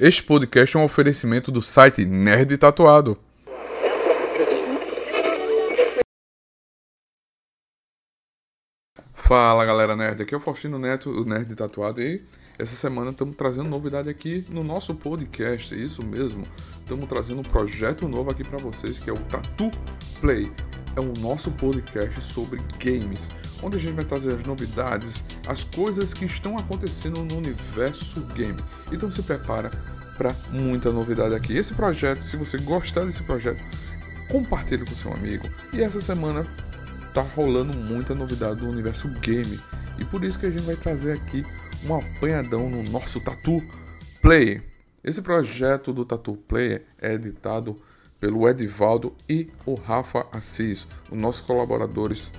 Este podcast é um oferecimento do site Nerd Tatuado. Fala galera nerd, aqui é o Faustino Neto, o Nerd Tatuado, e essa semana estamos trazendo novidade aqui no nosso podcast, isso mesmo, estamos trazendo um projeto novo aqui para vocês que é o Tatu Play. É o nosso podcast sobre games, onde a gente vai trazer as novidades, as coisas que estão acontecendo no universo game. Então se prepara para muita novidade aqui. Esse projeto, se você gostar desse projeto, compartilhe com seu amigo. E essa semana tá rolando muita novidade do universo game. E por isso que a gente vai trazer aqui um apanhadão no nosso Tatu Play. Esse projeto do Tatu Play é editado pelo Edivaldo e o Rafa Assis, os nossos colaboradores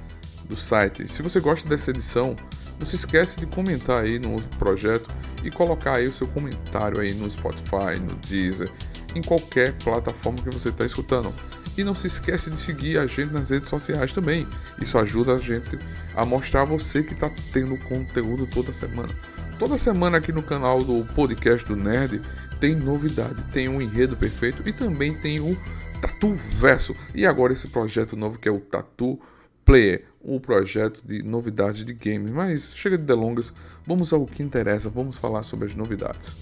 do site. Se você gosta dessa edição, não se esquece de comentar aí no projeto e colocar aí o seu comentário aí no Spotify, no Deezer, em qualquer plataforma que você está escutando. E não se esquece de seguir a gente nas redes sociais também. Isso ajuda a gente a mostrar a você que está tendo conteúdo toda semana. Toda semana aqui no canal do podcast do Nerd tem novidade, tem um enredo perfeito e também tem o Tatu Verso. E agora esse projeto novo que é o Tatu Player, um projeto de novidades de games. Mas chega de delongas, vamos ao que interessa, vamos falar sobre as novidades.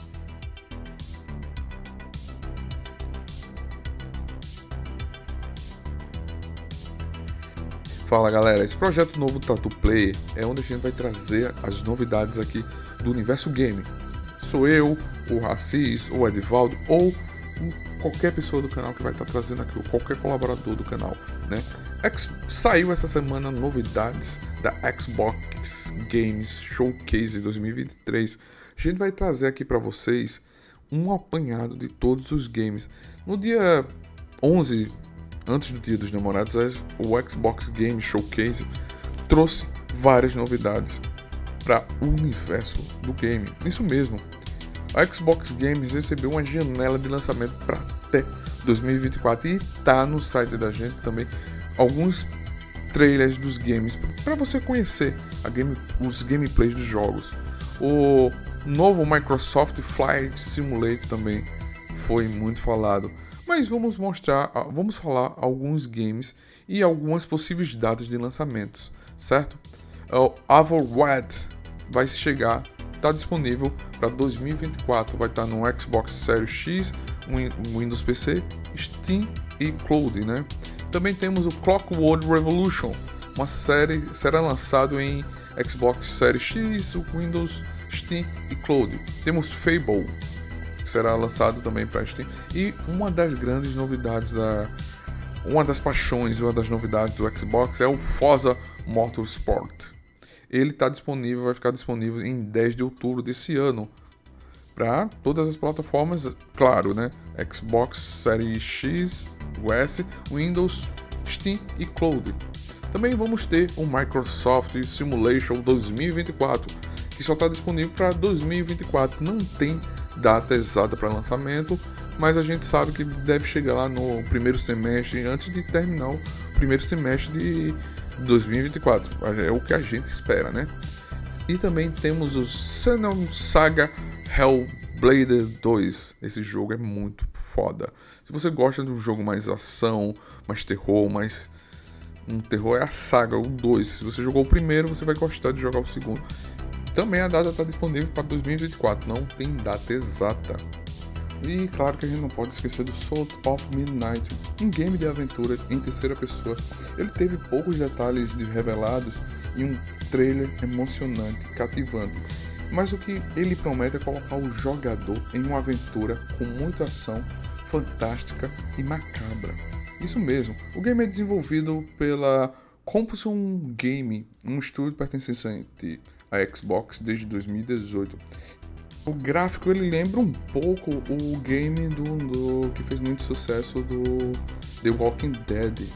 Fala galera, esse projeto novo Tatu Play é onde a gente vai trazer as novidades aqui do universo game. Sou eu, o Racis, o Edivaldo ou qualquer pessoa do canal que vai estar trazendo aqui, ou qualquer colaborador do canal, né? Saiu essa semana novidades da Xbox Games Showcase 2023. A gente vai trazer aqui para vocês um apanhado de todos os games. No dia 11 antes do Dia dos Namorados, o Xbox Game Showcase trouxe várias novidades para o universo do game. Isso mesmo, a Xbox Games recebeu uma janela de lançamento para até 2024 e tá no site da gente também alguns trailers dos games para você conhecer game, os gameplays dos jogos. O novo Microsoft Flight Simulator também foi muito falado. Mas vamos mostrar, ah, vamos falar alguns games e algumas possíveis datas de lançamentos, certo? O Avorwad vai chegar, está disponível para 2024, vai estar tá no Xbox Series X, Windows PC, Steam e Cloud, né? Também temos o Clockwork Revolution, uma série será lançado em Xbox Series X, Windows, Steam e Cloud. Temos Fable, será lançado também para Steam. E uma das grandes novidades da uma das paixões, uma das novidades do Xbox é o Forza Motorsport. Ele está disponível, vai ficar disponível em 10 de outubro desse ano para todas as plataformas, claro, né? Xbox Series X, S, Windows, Steam e Cloud. Também vamos ter o Microsoft Simulation 2024, que só está disponível para 2024. Não tem data exata para lançamento, mas a gente sabe que deve chegar lá no primeiro semestre, antes de terminar o primeiro semestre de 2024. É o que a gente espera, né? E também temos o Xenon Saga Hellblader 2. Esse jogo é muito foda. Se você gosta de um jogo mais ação, mais terror, mais. Um terror é a saga, o 2. Se você jogou o primeiro, você vai gostar de jogar o segundo. Também a data está disponível para 2024, não tem data exata. E claro que a gente não pode esquecer do Salt of Midnight, um game de aventura em terceira pessoa. Ele teve poucos detalhes revelados e um trailer emocionante, cativante. Mas o que ele promete é colocar o jogador em uma aventura com muita ação, fantástica e macabra. Isso mesmo, o game é desenvolvido pela Compulsion Game, um estúdio pertencente a Xbox desde 2018. O gráfico ele lembra um pouco o game do, do, que fez muito sucesso do The Walking Dead.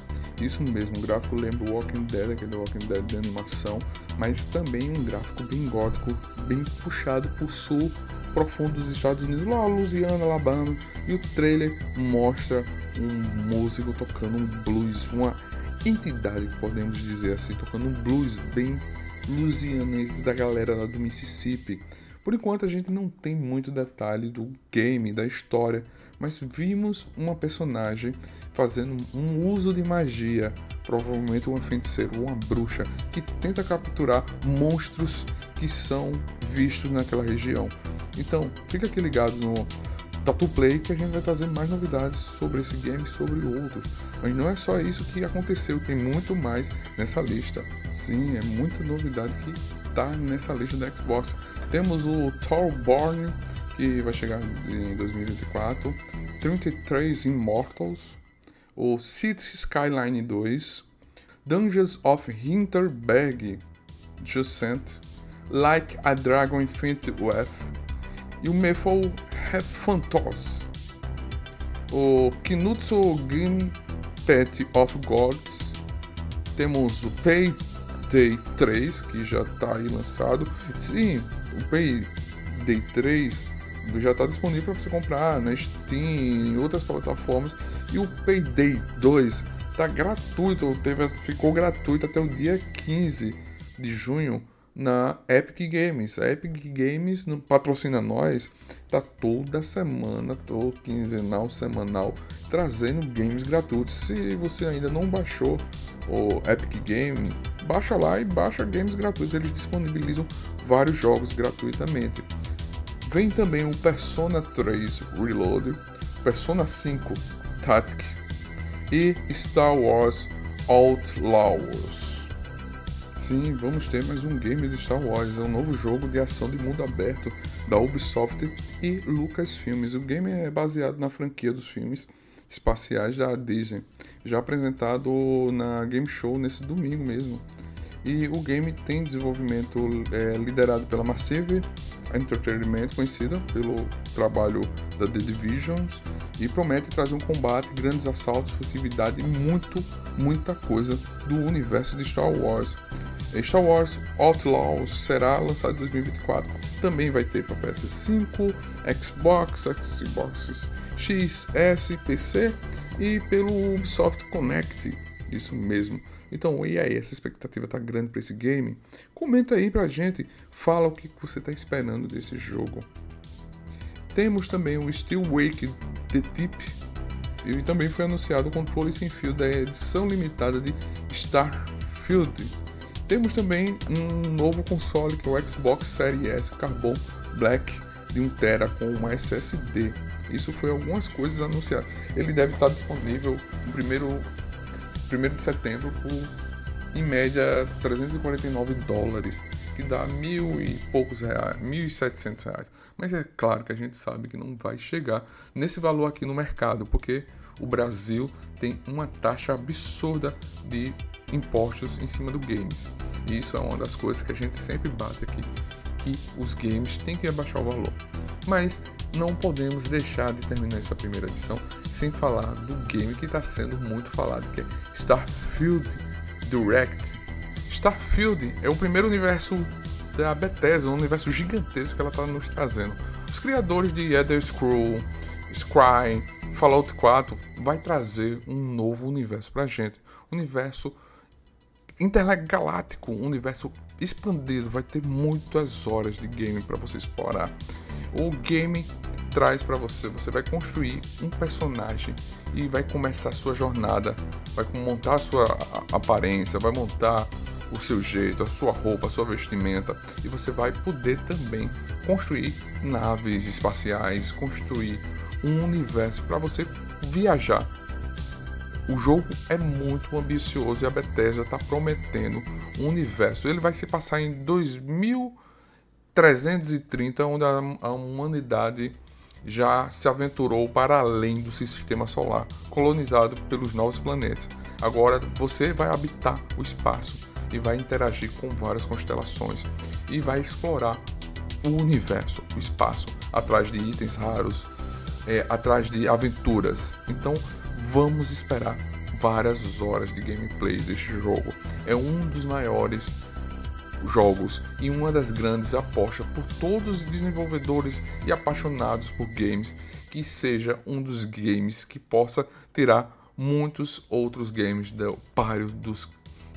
Isso mesmo, o gráfico lembra o Walking Dead, aquele Walking Dead de animação, mas também um gráfico bem gótico, bem puxado por sul profundo dos Estados Unidos, lá Louisiana, Alabama, e o trailer mostra um músico tocando um blues, uma entidade, podemos dizer assim, tocando um blues bem louisianense da galera lá do Mississippi. Por enquanto a gente não tem muito detalhe do game, da história, mas vimos uma personagem fazendo um uso de magia, provavelmente uma feiticeira ou uma bruxa, que tenta capturar monstros que são vistos naquela região. Então, fica aqui ligado no Tatu Play que a gente vai trazer mais novidades sobre esse game e sobre outros. Mas não é só isso que aconteceu, tem muito mais nessa lista. Sim, é muita novidade que está nessa lista da Xbox. Temos o Thorborn, que vai chegar em 2024, 33 Immortals, o Cities Skyline 2, Dungeons of Hinterberg, Juscent, Like a Dragon Infinite Wealth e o Mefo Phantos, o Kinutsu Game Pet of Gods, temos o Payday 3, que já está aí lançado. Sim, o Payday 3 já está disponível para você comprar na Steam, em outras plataformas. E o Payday 2 está gratuito, teve, ficou gratuito até o dia 15 de junho na Epic Games. A Epic Games patrocina nós, tá toda semana, todo quinzenal, semanal, trazendo games gratuitos. Se você ainda não baixou o Epic Game, baixa lá e baixa games gratuitos. Eles disponibilizam vários jogos gratuitamente. Vem também o Persona 3 Reload, Persona 5 Tactics e Star Wars Outlaws. Sim, vamos ter mais um game de Star Wars, é um novo jogo de ação de mundo aberto da Ubisoft e Lucasfilmes. O game é baseado na franquia dos filmes espaciais da Disney, já apresentado na Game Show nesse domingo mesmo. E o game tem desenvolvimento é, liderado pela Massive Entertainment, conhecida pelo trabalho da The Divisions, e promete trazer um combate, grandes assaltos, furtividade e muito, muita coisa do universo de Star Wars. Star Wars Outlaws será lançado em 2024. Também vai ter para PS5, Xbox, Xbox X, S, PC e pelo Ubisoft Connect. Isso mesmo. Então, e aí, essa expectativa tá grande para esse game? Comenta aí pra gente, fala o que você tá esperando desse jogo. Temos também o Steel Wake The Tip, e também foi anunciado o controle sem fio da edição limitada de Starfield temos também um novo console que é o Xbox Series S Carbon Black de 1TB com uma SSD. Isso foi algumas coisas anunciadas. Ele deve estar disponível no primeiro, primeiro de setembro por em média 349 dólares, que dá mil e poucos reais, mil e setecentos reais. Mas é claro que a gente sabe que não vai chegar nesse valor aqui no mercado, porque o Brasil tem uma taxa absurda de impostos em cima do games. E isso é uma das coisas que a gente sempre bate aqui, que os games têm que abaixar o valor. Mas não podemos deixar de terminar essa primeira edição sem falar do game que está sendo muito falado, que é Starfield Direct. Starfield é o primeiro universo da Bethesda, um universo gigantesco que ela está nos trazendo. Os criadores de Elder Scrolls, Scry, Fallout 4 vai trazer um novo universo pra gente. Universo intergaláctico, universo expandido, vai ter muitas horas de game para você explorar. O game traz para você, você vai construir um personagem e vai começar a sua jornada, vai montar a sua aparência, vai montar o seu jeito, a sua roupa, a sua vestimenta e você vai poder também construir naves espaciais, construir um universo para você viajar o jogo é muito ambicioso e a Bethesda está prometendo um universo. Ele vai se passar em 2330, onde a humanidade já se aventurou para além do sistema solar, colonizado pelos novos planetas. Agora você vai habitar o espaço e vai interagir com várias constelações e vai explorar o universo, o espaço, atrás de itens raros, é, atrás de aventuras. Então vamos esperar várias horas de gameplay deste jogo. É um dos maiores jogos e uma das grandes apostas por todos os desenvolvedores e apaixonados por games que seja um dos games que possa tirar muitos outros games do páreo dos,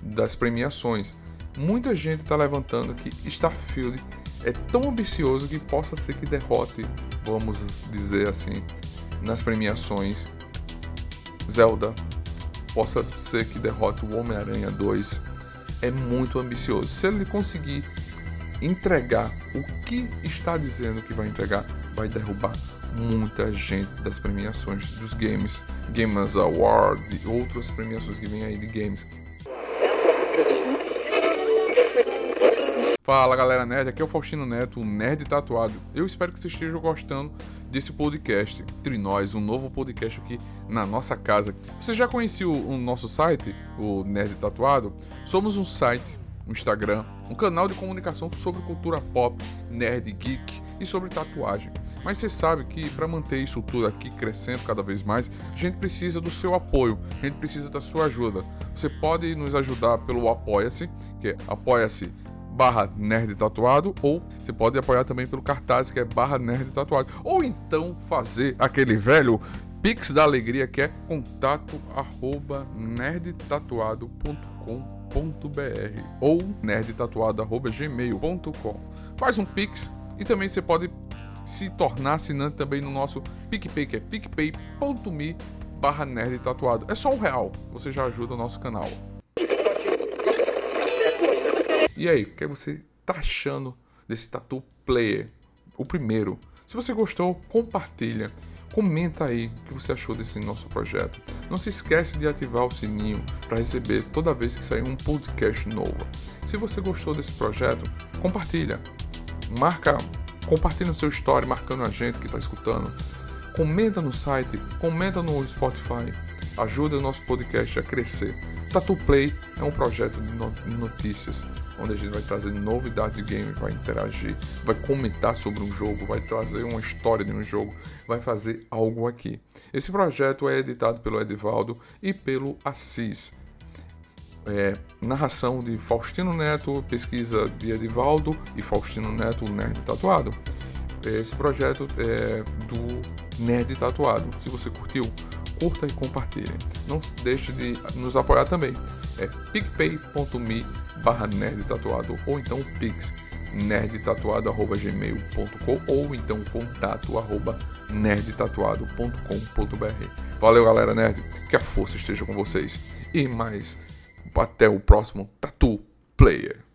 das premiações. Muita gente está levantando que Starfield é tão ambicioso que possa ser que derrote, vamos dizer assim, nas premiações Zelda, possa ser que derrote o Homem-Aranha 2. É muito ambicioso. Se ele conseguir entregar o que está dizendo que vai entregar, vai derrubar muita gente das premiações dos games, Gamers Award e outras premiações que vem aí de games. Fala galera nerd, aqui é o Faustino Neto, o Nerd Tatuado. Eu espero que vocês estejam gostando desse podcast, Entre Nós, um novo podcast aqui na nossa casa. Você já conhecia o, o nosso site, o Nerd Tatuado? Somos um site, um Instagram, um canal de comunicação sobre cultura pop, nerd, geek e sobre tatuagem. Mas você sabe que para manter isso tudo aqui crescendo cada vez mais, a gente precisa do seu apoio, a gente precisa da sua ajuda. Você pode nos ajudar pelo Apoia-se, que é apoia-se barra nerd tatuado, ou você pode apoiar também pelo cartaz que é barra nerd tatuado, ou então fazer aquele velho Pix da Alegria que é contato arroba nerdtatuado.com.br ou nerdtatuado.gmail.com Faz um Pix e também você pode se tornar assinante também no nosso PicPay, que é picpay.me barra nerd tatuado. É só um real, você já ajuda o nosso canal. E aí, o que você tá achando desse Tatu Player? O primeiro. Se você gostou, compartilha. Comenta aí o que você achou desse nosso projeto. Não se esquece de ativar o sininho para receber toda vez que sair um podcast novo. Se você gostou desse projeto, compartilha. Marca, compartilha no seu story marcando a gente que está escutando. Comenta no site, comenta no Spotify. Ajuda o nosso podcast a crescer. Tatu Play é um projeto de notícias onde a gente vai trazer novidades de game, vai interagir, vai comentar sobre um jogo, vai trazer uma história de um jogo, vai fazer algo aqui. Esse projeto é editado pelo Edivaldo e pelo Assis. É, narração de Faustino Neto, pesquisa de Edivaldo e Faustino Neto, o Nerd Tatuado. Esse projeto é do Nerd Tatuado. Se você curtiu, curta e compartilhe. Não deixe de nos apoiar também. É picpay.me barra nerdtatuado ou então pix nerdtatuado.gmail.com ou então contato arroba nerdtatuado.com.br Valeu galera nerd, que a força esteja com vocês e mais até o próximo Tatu Player.